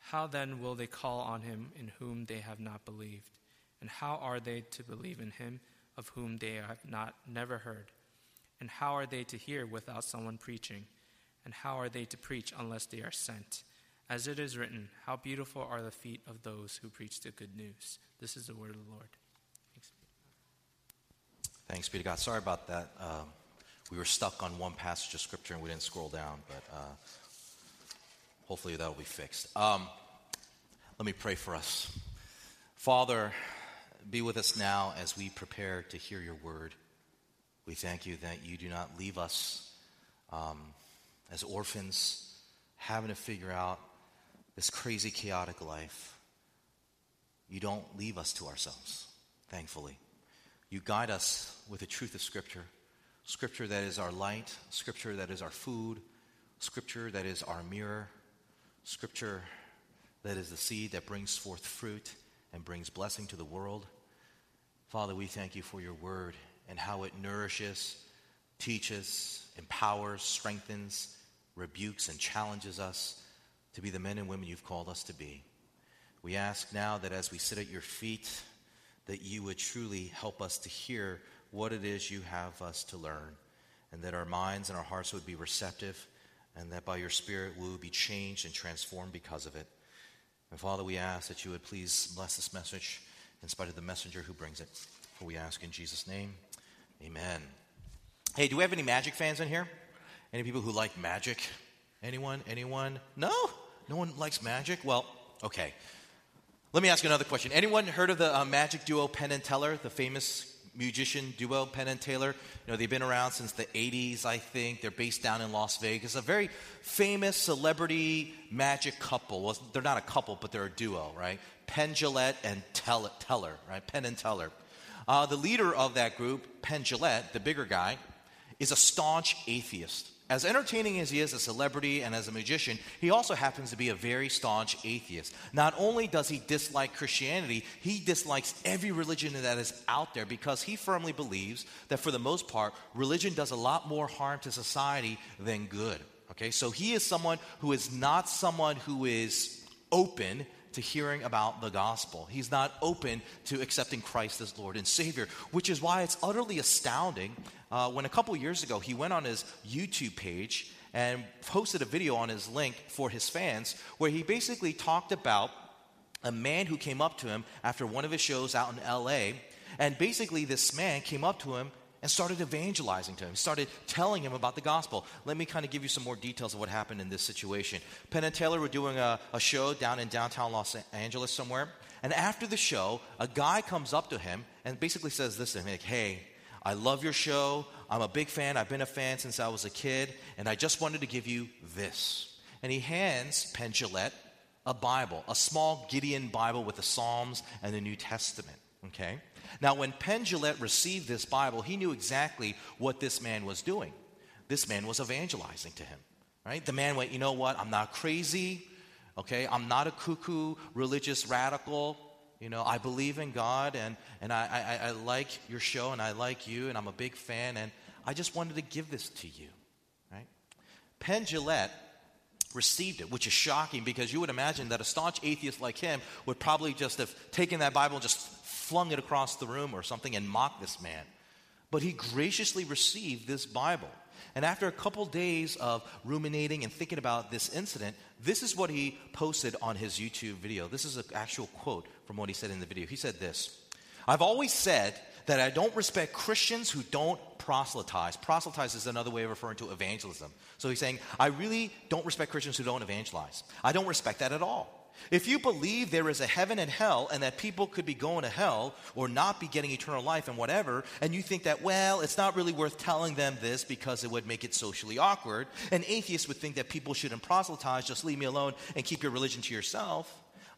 How then will they call on him in whom they have not believed? And how are they to believe in him of whom they have not never heard? And how are they to hear without someone preaching? And how are they to preach unless they are sent? As it is written, How beautiful are the feet of those who preach the good news. This is the word of the Lord. Thanks. Thanks be to God. Sorry about that. Um, we were stuck on one passage of scripture and we didn't scroll down, but uh, hopefully that'll be fixed. Um, let me pray for us. Father, be with us now as we prepare to hear your word. We thank you that you do not leave us um, as orphans, having to figure out this crazy, chaotic life. You don't leave us to ourselves, thankfully. You guide us with the truth of Scripture. Scripture that is our light, Scripture that is our food, Scripture that is our mirror, Scripture that is the seed that brings forth fruit and brings blessing to the world. Father, we thank you for your word and how it nourishes, teaches, empowers, strengthens, rebukes, and challenges us to be the men and women you've called us to be. We ask now that as we sit at your feet, that you would truly help us to hear what it is you have us to learn, and that our minds and our hearts would be receptive, and that by your Spirit we would be changed and transformed because of it. And Father, we ask that you would please bless this message in spite of the messenger who brings it. For we ask in Jesus' name, amen. Hey, do we have any magic fans in here? Any people who like magic? Anyone? Anyone? No? No one likes magic? Well, okay. Let me ask you another question. Anyone heard of the uh, magic duo Penn and Teller, the famous musician duo, Penn and Teller. You know, they've been around since the 80s, I think. They're based down in Las Vegas. A very famous celebrity magic couple. Well, they're not a couple, but they're a duo, right? Penn Jillette and Teller, right? Penn and Teller. Uh, the leader of that group, Penn Jillette, the bigger guy, is a staunch atheist. As entertaining as he is a celebrity and as a magician, he also happens to be a very staunch atheist. Not only does he dislike Christianity, he dislikes every religion that is out there because he firmly believes that for the most part, religion does a lot more harm to society than good. Okay, so he is someone who is not someone who is open to hearing about the gospel. He's not open to accepting Christ as Lord and Savior, which is why it's utterly astounding uh, when a couple years ago he went on his YouTube page and posted a video on his link for his fans where he basically talked about a man who came up to him after one of his shows out in LA. And basically, this man came up to him and started evangelizing to him, started telling him about the gospel. Let me kind of give you some more details of what happened in this situation. Penn and Teller were doing a, a show down in downtown Los Angeles somewhere. And after the show, a guy comes up to him and basically says this to him like, Hey, I love your show. I'm a big fan. I've been a fan since I was a kid. And I just wanted to give you this. And he hands Penn Jillette a Bible, a small Gideon Bible with the Psalms and the New Testament. Okay? Now, when Penn received this Bible, he knew exactly what this man was doing. This man was evangelizing to him, right? The man went, You know what? I'm not crazy, okay? I'm not a cuckoo religious radical. You know, I believe in God and, and I, I, I like your show and I like you and I'm a big fan and I just wanted to give this to you, right? Penn received it, which is shocking because you would imagine that a staunch atheist like him would probably just have taken that Bible and just flung it across the room or something and mocked this man. But he graciously received this Bible. And after a couple days of ruminating and thinking about this incident, this is what he posted on his YouTube video. This is an actual quote from what he said in the video. He said this I've always said that I don't respect Christians who don't proselytize. Proselytize is another way of referring to evangelism. So he's saying, I really don't respect Christians who don't evangelize. I don't respect that at all. If you believe there is a heaven and hell and that people could be going to hell or not be getting eternal life and whatever, and you think that, well, it's not really worth telling them this because it would make it socially awkward, an atheist would think that people shouldn't proselytize, just leave me alone and keep your religion to yourself.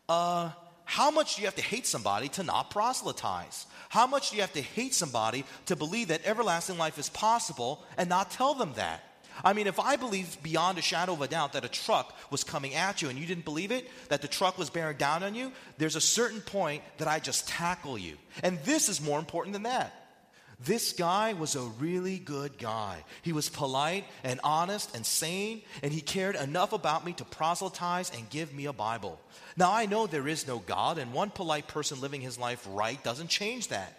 Uh, how much do you have to hate somebody to not proselytize? How much do you have to hate somebody to believe that everlasting life is possible and not tell them that? I mean, if I believed beyond a shadow of a doubt that a truck was coming at you and you didn't believe it, that the truck was bearing down on you, there's a certain point that I just tackle you. And this is more important than that. This guy was a really good guy. He was polite and honest and sane, and he cared enough about me to proselytize and give me a Bible. Now, I know there is no God, and one polite person living his life right doesn't change that.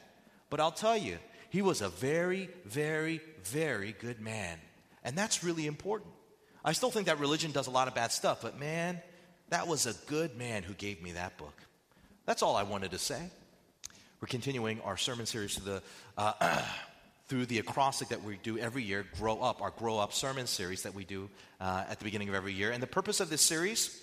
But I'll tell you, he was a very, very, very good man. And that's really important. I still think that religion does a lot of bad stuff, but man, that was a good man who gave me that book. That's all I wanted to say. We're continuing our sermon series the, uh, through the acrostic that we do every year, Grow Up, our Grow Up sermon series that we do uh, at the beginning of every year. And the purpose of this series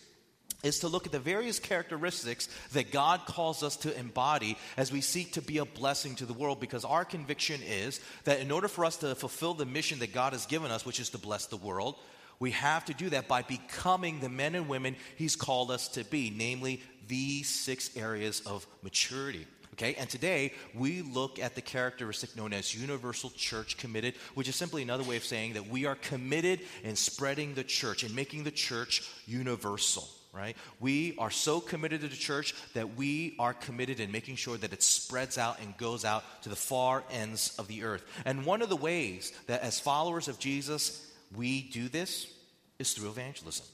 is to look at the various characteristics that God calls us to embody as we seek to be a blessing to the world because our conviction is that in order for us to fulfill the mission that God has given us, which is to bless the world, we have to do that by becoming the men and women He's called us to be, namely these six areas of maturity. Okay, and today we look at the characteristic known as universal church committed, which is simply another way of saying that we are committed in spreading the church and making the church universal right? We are so committed to the church that we are committed in making sure that it spreads out and goes out to the far ends of the earth. And one of the ways that, as followers of Jesus, we do this is through evangelism.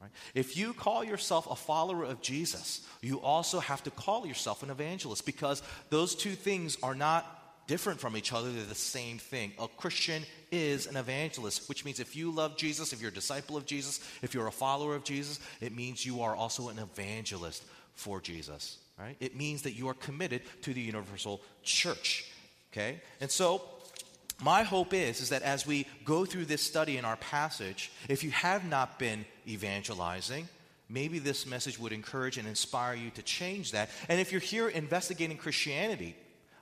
Right? If you call yourself a follower of Jesus, you also have to call yourself an evangelist because those two things are not different from each other, they're the same thing. A Christian is an evangelist, which means if you love Jesus, if you're a disciple of Jesus, if you're a follower of Jesus, it means you are also an evangelist for Jesus. Right? It means that you are committed to the universal church. Okay? And so my hope is, is that as we go through this study in our passage, if you have not been evangelizing, maybe this message would encourage and inspire you to change that. And if you're here investigating Christianity,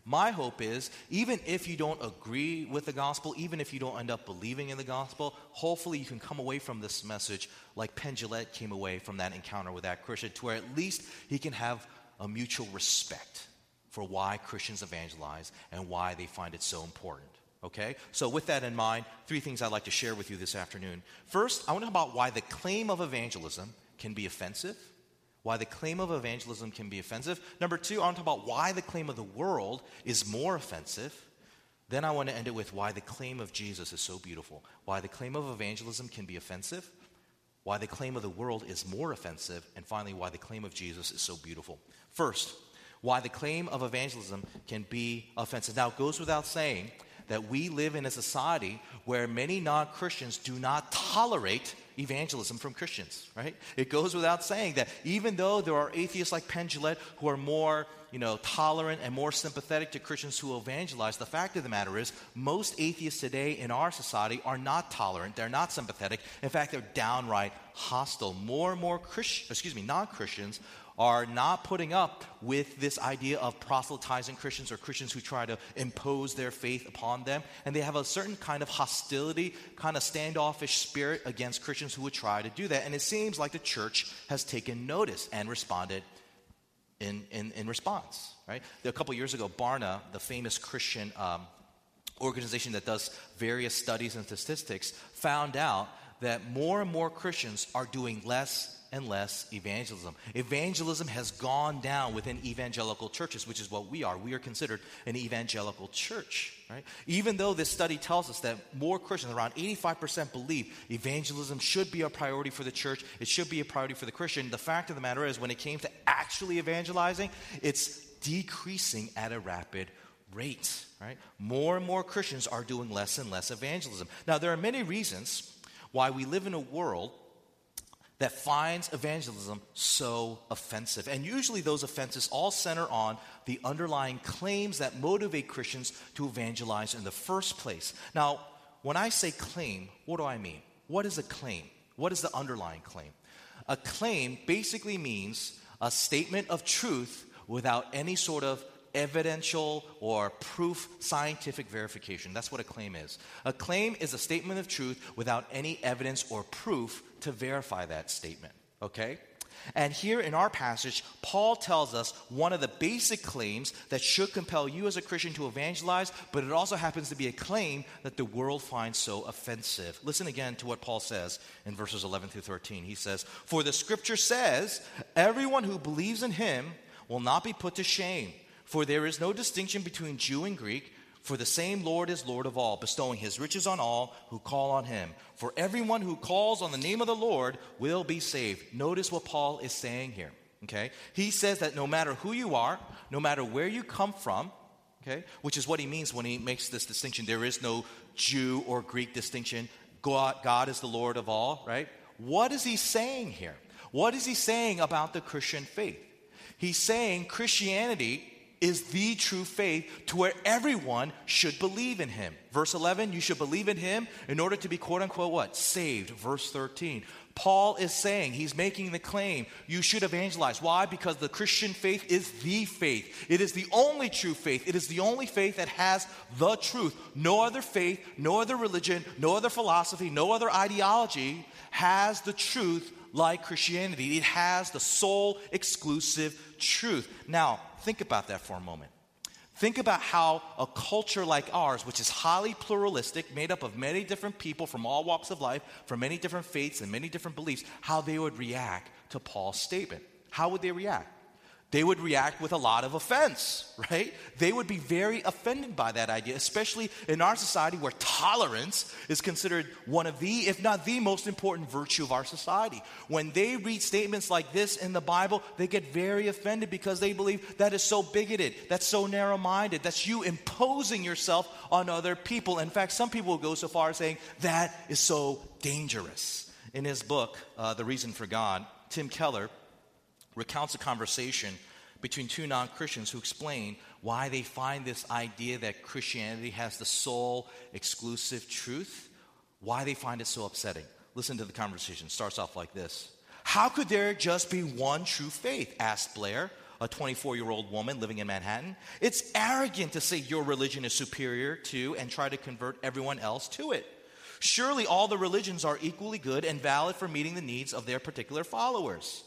my hope is, even if you don't agree with the gospel, even if you don't end up believing in the gospel, hopefully you can come away from this message like Penn Jillette came away from that encounter with that Christian, to where at least he can have a mutual respect for why Christians evangelize and why they find it so important. Okay? So, with that in mind, three things I'd like to share with you this afternoon. First, I want to talk about why the claim of evangelism can be offensive why the claim of evangelism can be offensive. Number two, I want to talk about why the claim of the world is more offensive. Then I want to end it with why the claim of Jesus is so beautiful. Why the claim of evangelism can be offensive. Why the claim of the world is more offensive. And finally, why the claim of Jesus is so beautiful. First, why the claim of evangelism can be offensive. Now, it goes without saying that we live in a society where many non Christians do not tolerate evangelism from Christians, right? It goes without saying that even though there are atheists like Penn Jillette who are more, you know, tolerant and more sympathetic to Christians who evangelize, the fact of the matter is most atheists today in our society are not tolerant, they're not sympathetic. In fact, they're downright hostile. More and more Christians, excuse me, non-Christians are not putting up with this idea of proselytizing Christians or Christians who try to impose their faith upon them. And they have a certain kind of hostility, kind of standoffish spirit against Christians who would try to do that. And it seems like the church has taken notice and responded in, in, in response. Right? A couple years ago, Barna, the famous Christian um, organization that does various studies and statistics, found out that more and more Christians are doing less and less evangelism. Evangelism has gone down within evangelical churches, which is what we are. We are considered an evangelical church, right? Even though this study tells us that more Christians, around 85%, believe evangelism should be a priority for the church, it should be a priority for the Christian. The fact of the matter is, when it came to actually evangelizing, it's decreasing at a rapid rate, right? More and more Christians are doing less and less evangelism. Now, there are many reasons why we live in a world that finds evangelism so offensive. And usually those offenses all center on the underlying claims that motivate Christians to evangelize in the first place. Now, when I say claim, what do I mean? What is a claim? What is the underlying claim? A claim basically means a statement of truth without any sort of evidential or proof scientific verification. That's what a claim is. A claim is a statement of truth without any evidence or proof to verify that statement. Okay? And here in our passage, Paul tells us one of the basic claims that should compel you as a Christian to evangelize, but it also happens to be a claim that the world finds so offensive. Listen again to what Paul says in verses 11 through 13. He says, For the scripture says, everyone who believes in him will not be put to shame. For there is no distinction between Jew and Greek, for the same Lord is Lord of all, bestowing his riches on all who call on him. For everyone who calls on the name of the Lord will be saved. Notice what Paul is saying here. Okay? He says that no matter who you are, no matter where you come from, okay, which is what he means when he makes this distinction. There is no Jew or Greek distinction. God, God is the Lord of all, right? What is he saying here? What is he saying about the Christian faith? He's saying Christianity is the true faith to where everyone should believe in him. Verse 11, you should believe in him in order to be quote unquote what? Saved. Verse 13. Paul is saying, he's making the claim, you should evangelize. Why? Because the Christian faith is the faith. It is the only true faith. It is the only faith that has the truth. No other faith, no other religion, no other philosophy, no other ideology has the truth like Christianity. It has the sole exclusive truth. Now, think about that for a moment. Think about how a culture like ours, which is highly pluralistic, made up of many different people from all walks of life, from many different faiths and many different beliefs, how they would react to Paul's statement. How would they react? They would react with a lot of offense, right? They would be very offended by that idea, especially in our society where tolerance is considered one of the, if not the most important virtue of our society. When they read statements like this in the Bible, they get very offended because they believe that is so bigoted, that's so narrow minded, that's you imposing yourself on other people. In fact, some people will go so far as saying that is so dangerous. In his book, uh, The Reason for God, Tim Keller recounts a conversation between two non Christians who explain why they find this idea that Christianity has the sole exclusive truth, why they find it so upsetting. Listen to the conversation. It starts off like this How could there just be one true faith? asked Blair, a 24 year old woman living in Manhattan. It's arrogant to say your religion is superior to and try to convert everyone else to it. Surely all the religions are equally good and valid for meeting the needs of their particular followers.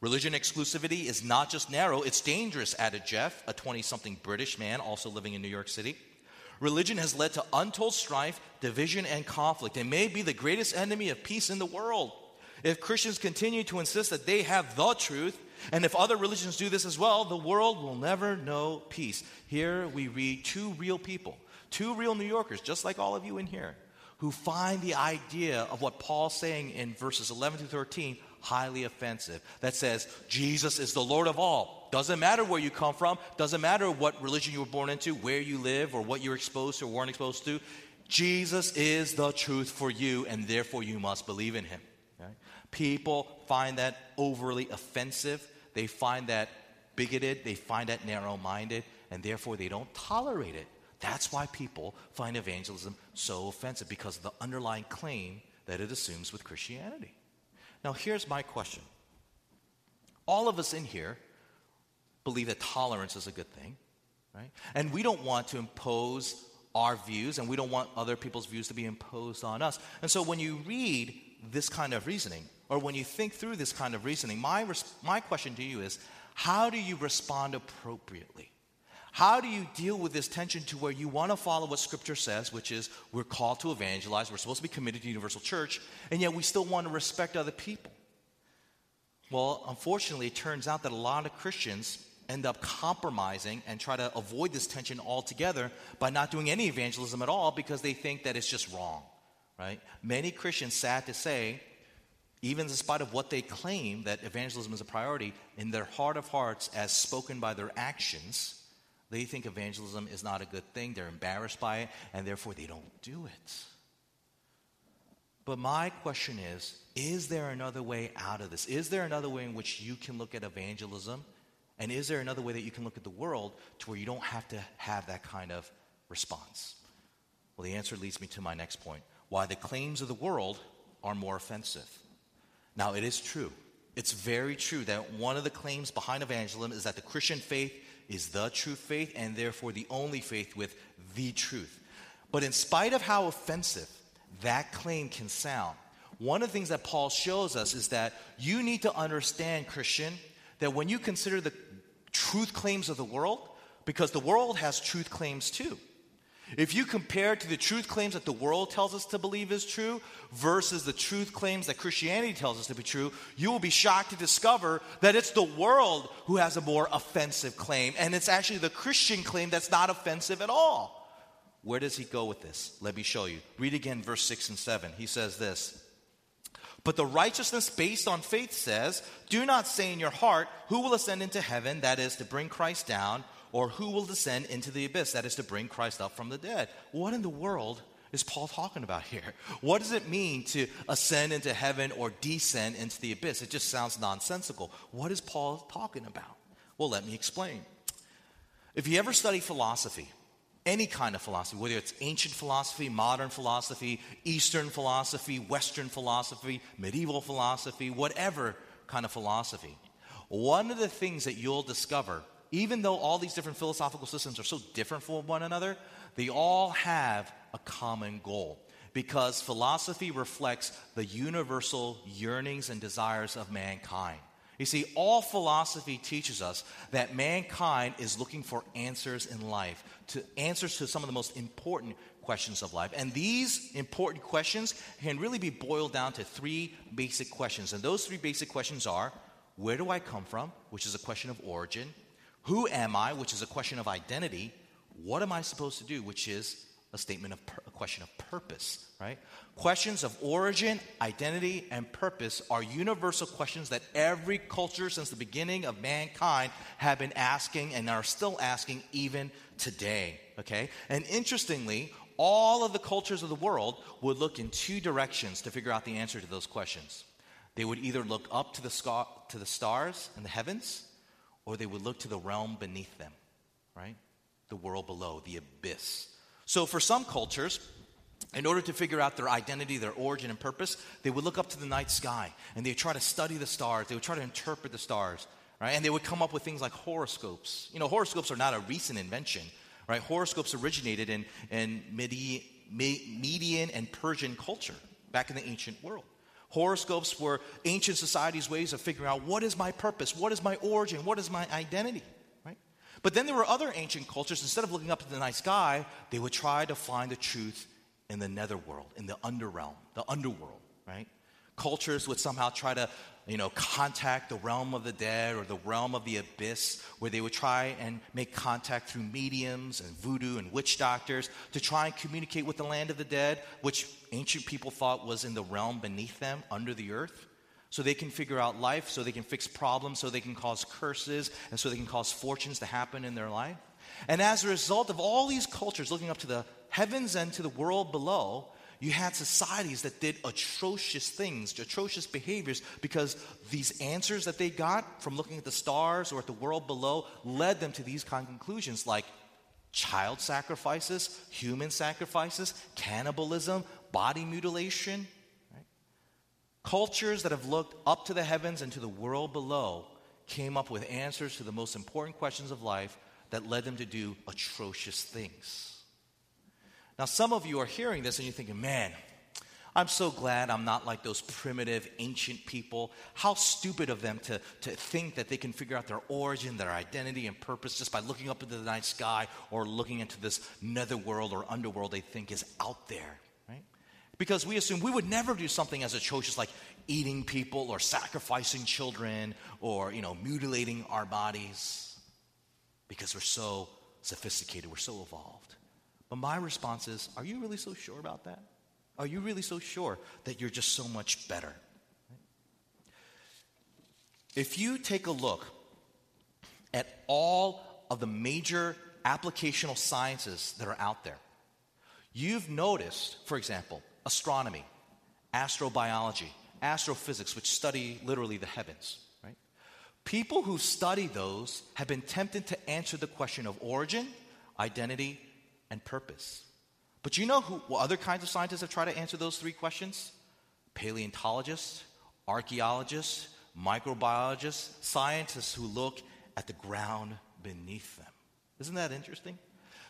Religion exclusivity is not just narrow, it's dangerous, added Jeff, a 20 something British man also living in New York City. Religion has led to untold strife, division, and conflict, and may be the greatest enemy of peace in the world. If Christians continue to insist that they have the truth, and if other religions do this as well, the world will never know peace. Here we read two real people, two real New Yorkers, just like all of you in here, who find the idea of what Paul's saying in verses 11 to 13 highly offensive that says Jesus is the Lord of all. Doesn't matter where you come from, doesn't matter what religion you were born into, where you live, or what you're exposed to or weren't exposed to. Jesus is the truth for you, and therefore you must believe in him. Right? People find that overly offensive. They find that bigoted. They find that narrow minded, and therefore they don't tolerate it. That's why people find evangelism so offensive because of the underlying claim that it assumes with Christianity. Now, here's my question. All of us in here believe that tolerance is a good thing, right? And we don't want to impose our views and we don't want other people's views to be imposed on us. And so when you read this kind of reasoning, or when you think through this kind of reasoning, my, res- my question to you is how do you respond appropriately? How do you deal with this tension to where you want to follow what Scripture says, which is we're called to evangelize, we're supposed to be committed to universal church, and yet we still want to respect other people? Well, unfortunately, it turns out that a lot of Christians end up compromising and try to avoid this tension altogether by not doing any evangelism at all because they think that it's just wrong, right? Many Christians, sad to say, even in spite of what they claim that evangelism is a priority, in their heart of hearts, as spoken by their actions, They think evangelism is not a good thing. They're embarrassed by it, and therefore they don't do it. But my question is is there another way out of this? Is there another way in which you can look at evangelism? And is there another way that you can look at the world to where you don't have to have that kind of response? Well, the answer leads me to my next point why the claims of the world are more offensive. Now, it is true. It's very true that one of the claims behind evangelism is that the Christian faith is the true faith and therefore the only faith with the truth. But in spite of how offensive that claim can sound, one of the things that Paul shows us is that you need to understand, Christian, that when you consider the truth claims of the world, because the world has truth claims too. If you compare to the truth claims that the world tells us to believe is true versus the truth claims that Christianity tells us to be true, you will be shocked to discover that it's the world who has a more offensive claim, and it's actually the Christian claim that's not offensive at all. Where does he go with this? Let me show you. Read again verse 6 and 7. He says this. But the righteousness based on faith says, Do not say in your heart, Who will ascend into heaven, that is, to bring Christ down, or who will descend into the abyss, that is, to bring Christ up from the dead. What in the world is Paul talking about here? What does it mean to ascend into heaven or descend into the abyss? It just sounds nonsensical. What is Paul talking about? Well, let me explain. If you ever study philosophy, any kind of philosophy, whether it's ancient philosophy, modern philosophy, Eastern philosophy, Western philosophy, medieval philosophy, whatever kind of philosophy, one of the things that you'll discover even though all these different philosophical systems are so different from one another, they all have a common goal because philosophy reflects the universal yearnings and desires of mankind. You see, all philosophy teaches us that mankind is looking for answers in life, to answers to some of the most important questions of life. And these important questions can really be boiled down to three basic questions. And those three basic questions are where do I come from, which is a question of origin, who am I, which is a question of identity. What am I supposed to do, which is a statement of a question of purpose, right? Questions of origin, identity, and purpose are universal questions that every culture since the beginning of mankind have been asking and are still asking even today, okay? And interestingly, all of the cultures of the world would look in two directions to figure out the answer to those questions. They would either look up to the, scar- to the stars and the heavens, or they would look to the realm beneath them, right? The world below, the abyss. So for some cultures, in order to figure out their identity, their origin, and purpose, they would look up to the night sky and they would try to study the stars. They would try to interpret the stars, right? And they would come up with things like horoscopes. You know, horoscopes are not a recent invention, right? Horoscopes originated in, in Medi- Median and Persian culture back in the ancient world. Horoscopes were ancient societies' ways of figuring out what is my purpose, what is my origin, what is my identity, right? But then there were other ancient cultures, instead of looking up to the night sky, they would try to find the truth in the netherworld, in the underrealm, the underworld, right? Cultures would somehow try to you know, contact the realm of the dead or the realm of the abyss, where they would try and make contact through mediums and voodoo and witch doctors to try and communicate with the land of the dead, which ancient people thought was in the realm beneath them, under the earth. So they can figure out life, so they can fix problems, so they can cause curses, and so they can cause fortunes to happen in their life. And as a result of all these cultures looking up to the heavens and to the world below, you had societies that did atrocious things, atrocious behaviors, because these answers that they got from looking at the stars or at the world below led them to these kind of conclusions like child sacrifices, human sacrifices, cannibalism, body mutilation. Right? Cultures that have looked up to the heavens and to the world below came up with answers to the most important questions of life that led them to do atrocious things. Now, some of you are hearing this and you're thinking, man, I'm so glad I'm not like those primitive ancient people. How stupid of them to, to think that they can figure out their origin, their identity, and purpose just by looking up into the night sky or looking into this netherworld or underworld they think is out there, right? Because we assume we would never do something as atrocious like eating people or sacrificing children or, you know, mutilating our bodies because we're so sophisticated, we're so evolved. But my response is Are you really so sure about that? Are you really so sure that you're just so much better? If you take a look at all of the major applicational sciences that are out there. You've noticed, for example, astronomy, astrobiology, astrophysics, which study literally the heavens, right? People who study those have been tempted to answer the question of origin, identity, and purpose. But you know who what other kinds of scientists have tried to answer those three questions? Paleontologists, archaeologists, microbiologists, scientists who look at the ground beneath them. Isn't that interesting?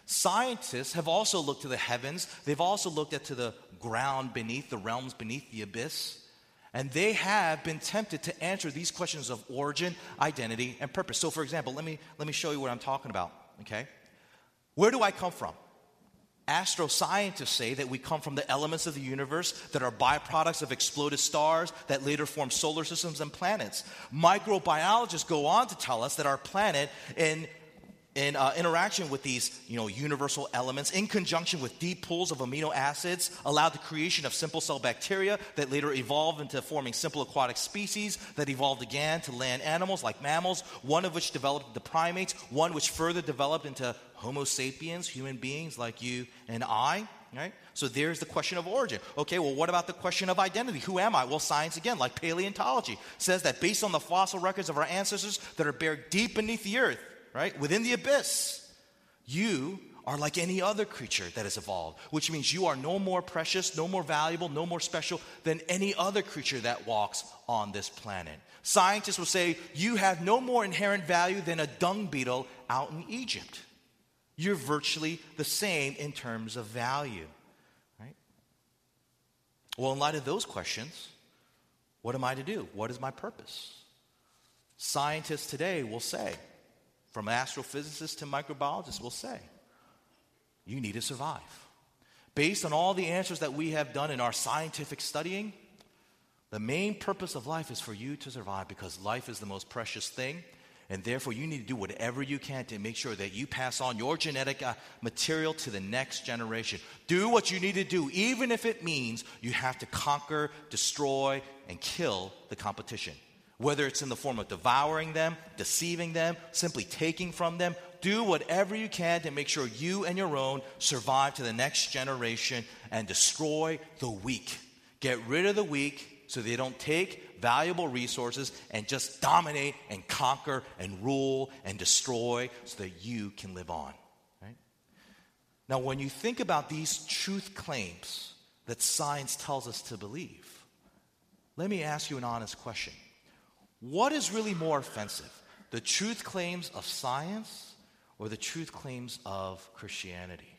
Scientists have also looked to the heavens. They've also looked at to the ground beneath, the realms beneath the abyss. And they have been tempted to answer these questions of origin, identity, and purpose. So, for example, let me, let me show you what I'm talking about, okay? Where do I come from? Astroscientists say that we come from the elements of the universe that are byproducts of exploded stars that later form solar systems and planets. Microbiologists go on to tell us that our planet, in in uh, interaction with these you know, universal elements, in conjunction with deep pools of amino acids, allowed the creation of simple cell bacteria that later evolved into forming simple aquatic species that evolved again to land animals like mammals, one of which developed into primates, one which further developed into Homo sapiens, human beings like you and I. Right? So there's the question of origin. Okay, well, what about the question of identity? Who am I? Well, science, again, like paleontology, says that based on the fossil records of our ancestors that are buried deep beneath the earth, right? Within the abyss. You are like any other creature that has evolved, which means you are no more precious, no more valuable, no more special than any other creature that walks on this planet. Scientists will say you have no more inherent value than a dung beetle out in Egypt. You're virtually the same in terms of value, right? Well, in light of those questions, what am I to do? What is my purpose? Scientists today will say, from astrophysicists to microbiologists will say, you need to survive. Based on all the answers that we have done in our scientific studying, the main purpose of life is for you to survive because life is the most precious thing. And therefore, you need to do whatever you can to make sure that you pass on your genetic uh, material to the next generation. Do what you need to do, even if it means you have to conquer, destroy, and kill the competition whether it's in the form of devouring them, deceiving them, simply taking from them. Do whatever you can to make sure you and your own survive to the next generation and destroy the weak. Get rid of the weak so they don't take valuable resources and just dominate and conquer and rule and destroy so that you can live on. Right? Now, when you think about these truth claims that science tells us to believe, let me ask you an honest question. What is really more offensive, the truth claims of science or the truth claims of Christianity?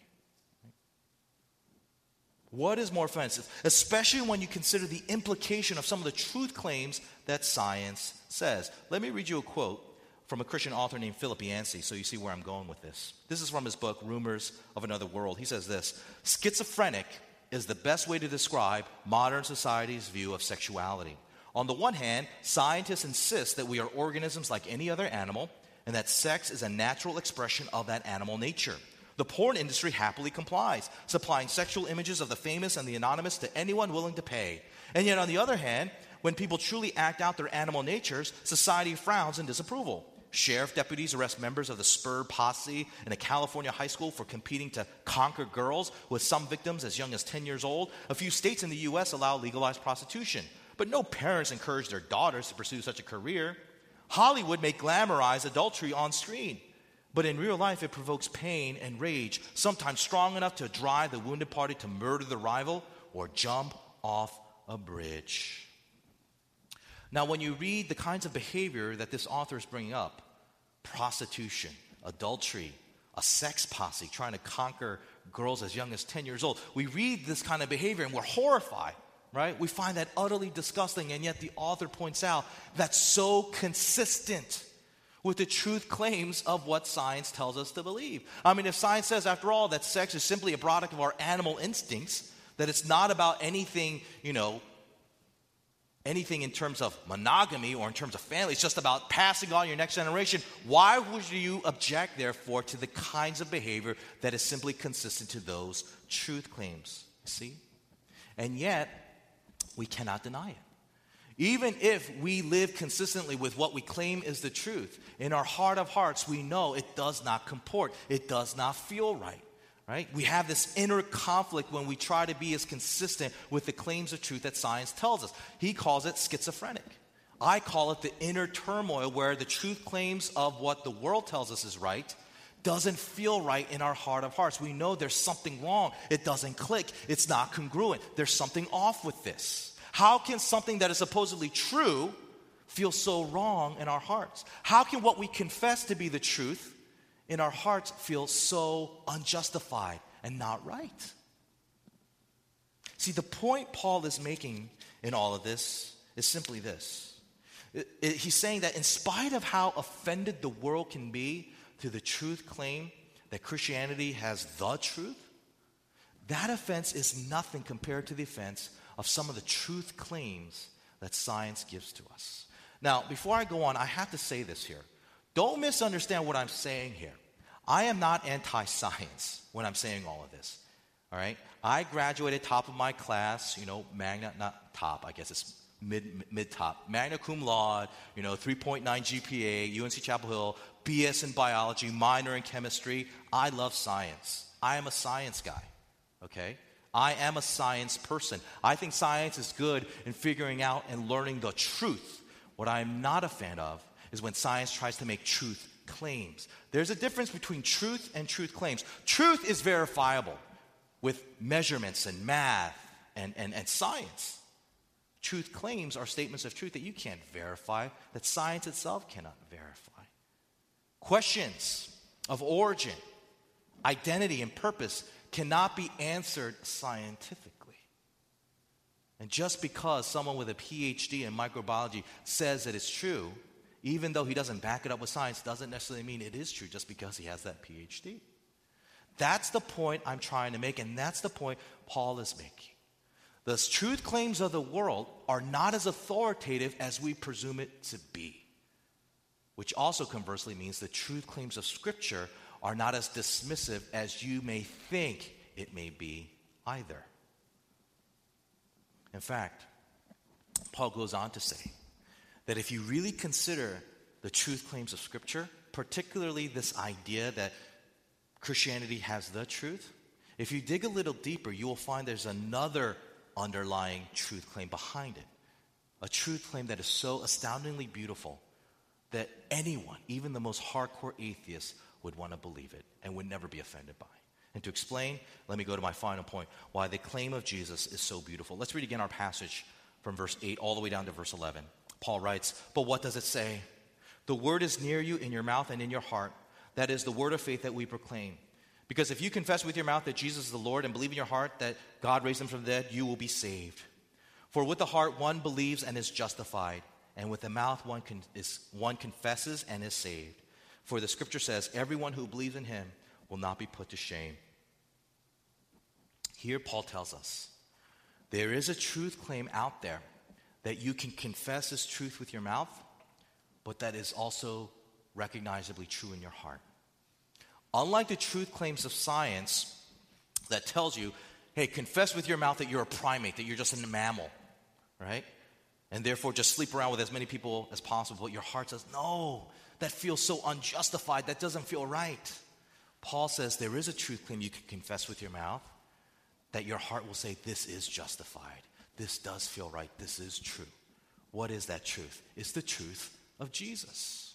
What is more offensive, especially when you consider the implication of some of the truth claims that science says? Let me read you a quote from a Christian author named Philip Yancey so you see where I'm going with this. This is from his book, Rumors of Another World. He says this Schizophrenic is the best way to describe modern society's view of sexuality. On the one hand, scientists insist that we are organisms like any other animal and that sex is a natural expression of that animal nature. The porn industry happily complies, supplying sexual images of the famous and the anonymous to anyone willing to pay. And yet, on the other hand, when people truly act out their animal natures, society frowns in disapproval. Sheriff deputies arrest members of the Spur Posse in a California high school for competing to conquer girls, with some victims as young as 10 years old. A few states in the U.S. allow legalized prostitution. But no parents encourage their daughters to pursue such a career. Hollywood may glamorize adultery on screen, but in real life it provokes pain and rage, sometimes strong enough to drive the wounded party to murder the rival or jump off a bridge. Now, when you read the kinds of behavior that this author is bringing up prostitution, adultery, a sex posse trying to conquer girls as young as 10 years old we read this kind of behavior and we're horrified right? We find that utterly disgusting, and yet the author points out that's so consistent with the truth claims of what science tells us to believe. I mean, if science says, after all, that sex is simply a product of our animal instincts, that it's not about anything, you know, anything in terms of monogamy or in terms of family, it's just about passing on your next generation, why would you object, therefore, to the kinds of behavior that is simply consistent to those truth claims? See? And yet, we cannot deny it. Even if we live consistently with what we claim is the truth, in our heart of hearts, we know it does not comport. It does not feel right. Right? We have this inner conflict when we try to be as consistent with the claims of truth that science tells us. He calls it schizophrenic. I call it the inner turmoil where the truth claims of what the world tells us is right doesn't feel right in our heart of hearts. We know there's something wrong. It doesn't click. It's not congruent. There's something off with this. How can something that is supposedly true feel so wrong in our hearts? How can what we confess to be the truth in our hearts feel so unjustified and not right? See, the point Paul is making in all of this is simply this. He's saying that in spite of how offended the world can be to the truth claim that Christianity has the truth, that offense is nothing compared to the offense of some of the truth claims that science gives to us. Now, before I go on, I have to say this here. Don't misunderstand what I'm saying here. I am not anti science when I'm saying all of this. All right? I graduated top of my class, you know, magna, not top, I guess it's mid, mid top, magna cum laude, you know, 3.9 GPA, UNC Chapel Hill, BS in biology, minor in chemistry. I love science. I am a science guy, okay? I am a science person. I think science is good in figuring out and learning the truth. What I am not a fan of is when science tries to make truth claims. There's a difference between truth and truth claims. Truth is verifiable with measurements and math and, and, and science. Truth claims are statements of truth that you can't verify, that science itself cannot verify. Questions of origin, identity, and purpose cannot be answered scientifically. And just because someone with a PhD in microbiology says that it's true, even though he doesn't back it up with science, doesn't necessarily mean it is true just because he has that PhD. That's the point I'm trying to make, and that's the point Paul is making. The truth claims of the world are not as authoritative as we presume it to be, which also conversely means the truth claims of Scripture are not as dismissive as you may think it may be either. In fact, Paul goes on to say that if you really consider the truth claims of Scripture, particularly this idea that Christianity has the truth, if you dig a little deeper, you will find there's another underlying truth claim behind it. A truth claim that is so astoundingly beautiful that anyone, even the most hardcore atheist, would want to believe it and would never be offended by. And to explain, let me go to my final point why the claim of Jesus is so beautiful. Let's read again our passage from verse 8 all the way down to verse 11. Paul writes, But what does it say? The word is near you in your mouth and in your heart. That is the word of faith that we proclaim. Because if you confess with your mouth that Jesus is the Lord and believe in your heart that God raised him from the dead, you will be saved. For with the heart one believes and is justified, and with the mouth one, con- is, one confesses and is saved. For the scripture says, Everyone who believes in him will not be put to shame. Here, Paul tells us there is a truth claim out there that you can confess as truth with your mouth, but that is also recognizably true in your heart. Unlike the truth claims of science that tells you, hey, confess with your mouth that you're a primate, that you're just a mammal, right? And therefore just sleep around with as many people as possible, but your heart says, no, that feels so unjustified. That doesn't feel right. Paul says there is a truth claim you can confess with your mouth that your heart will say, This is justified. This does feel right. This is true. What is that truth? It's the truth of Jesus.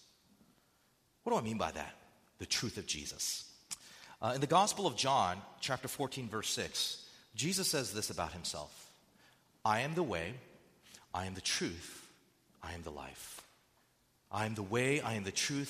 What do I mean by that? The truth of Jesus. Uh, in the Gospel of John, chapter 14, verse 6, Jesus says this about himself I am the way, I am the truth, I am the life. I am the way, I am the truth,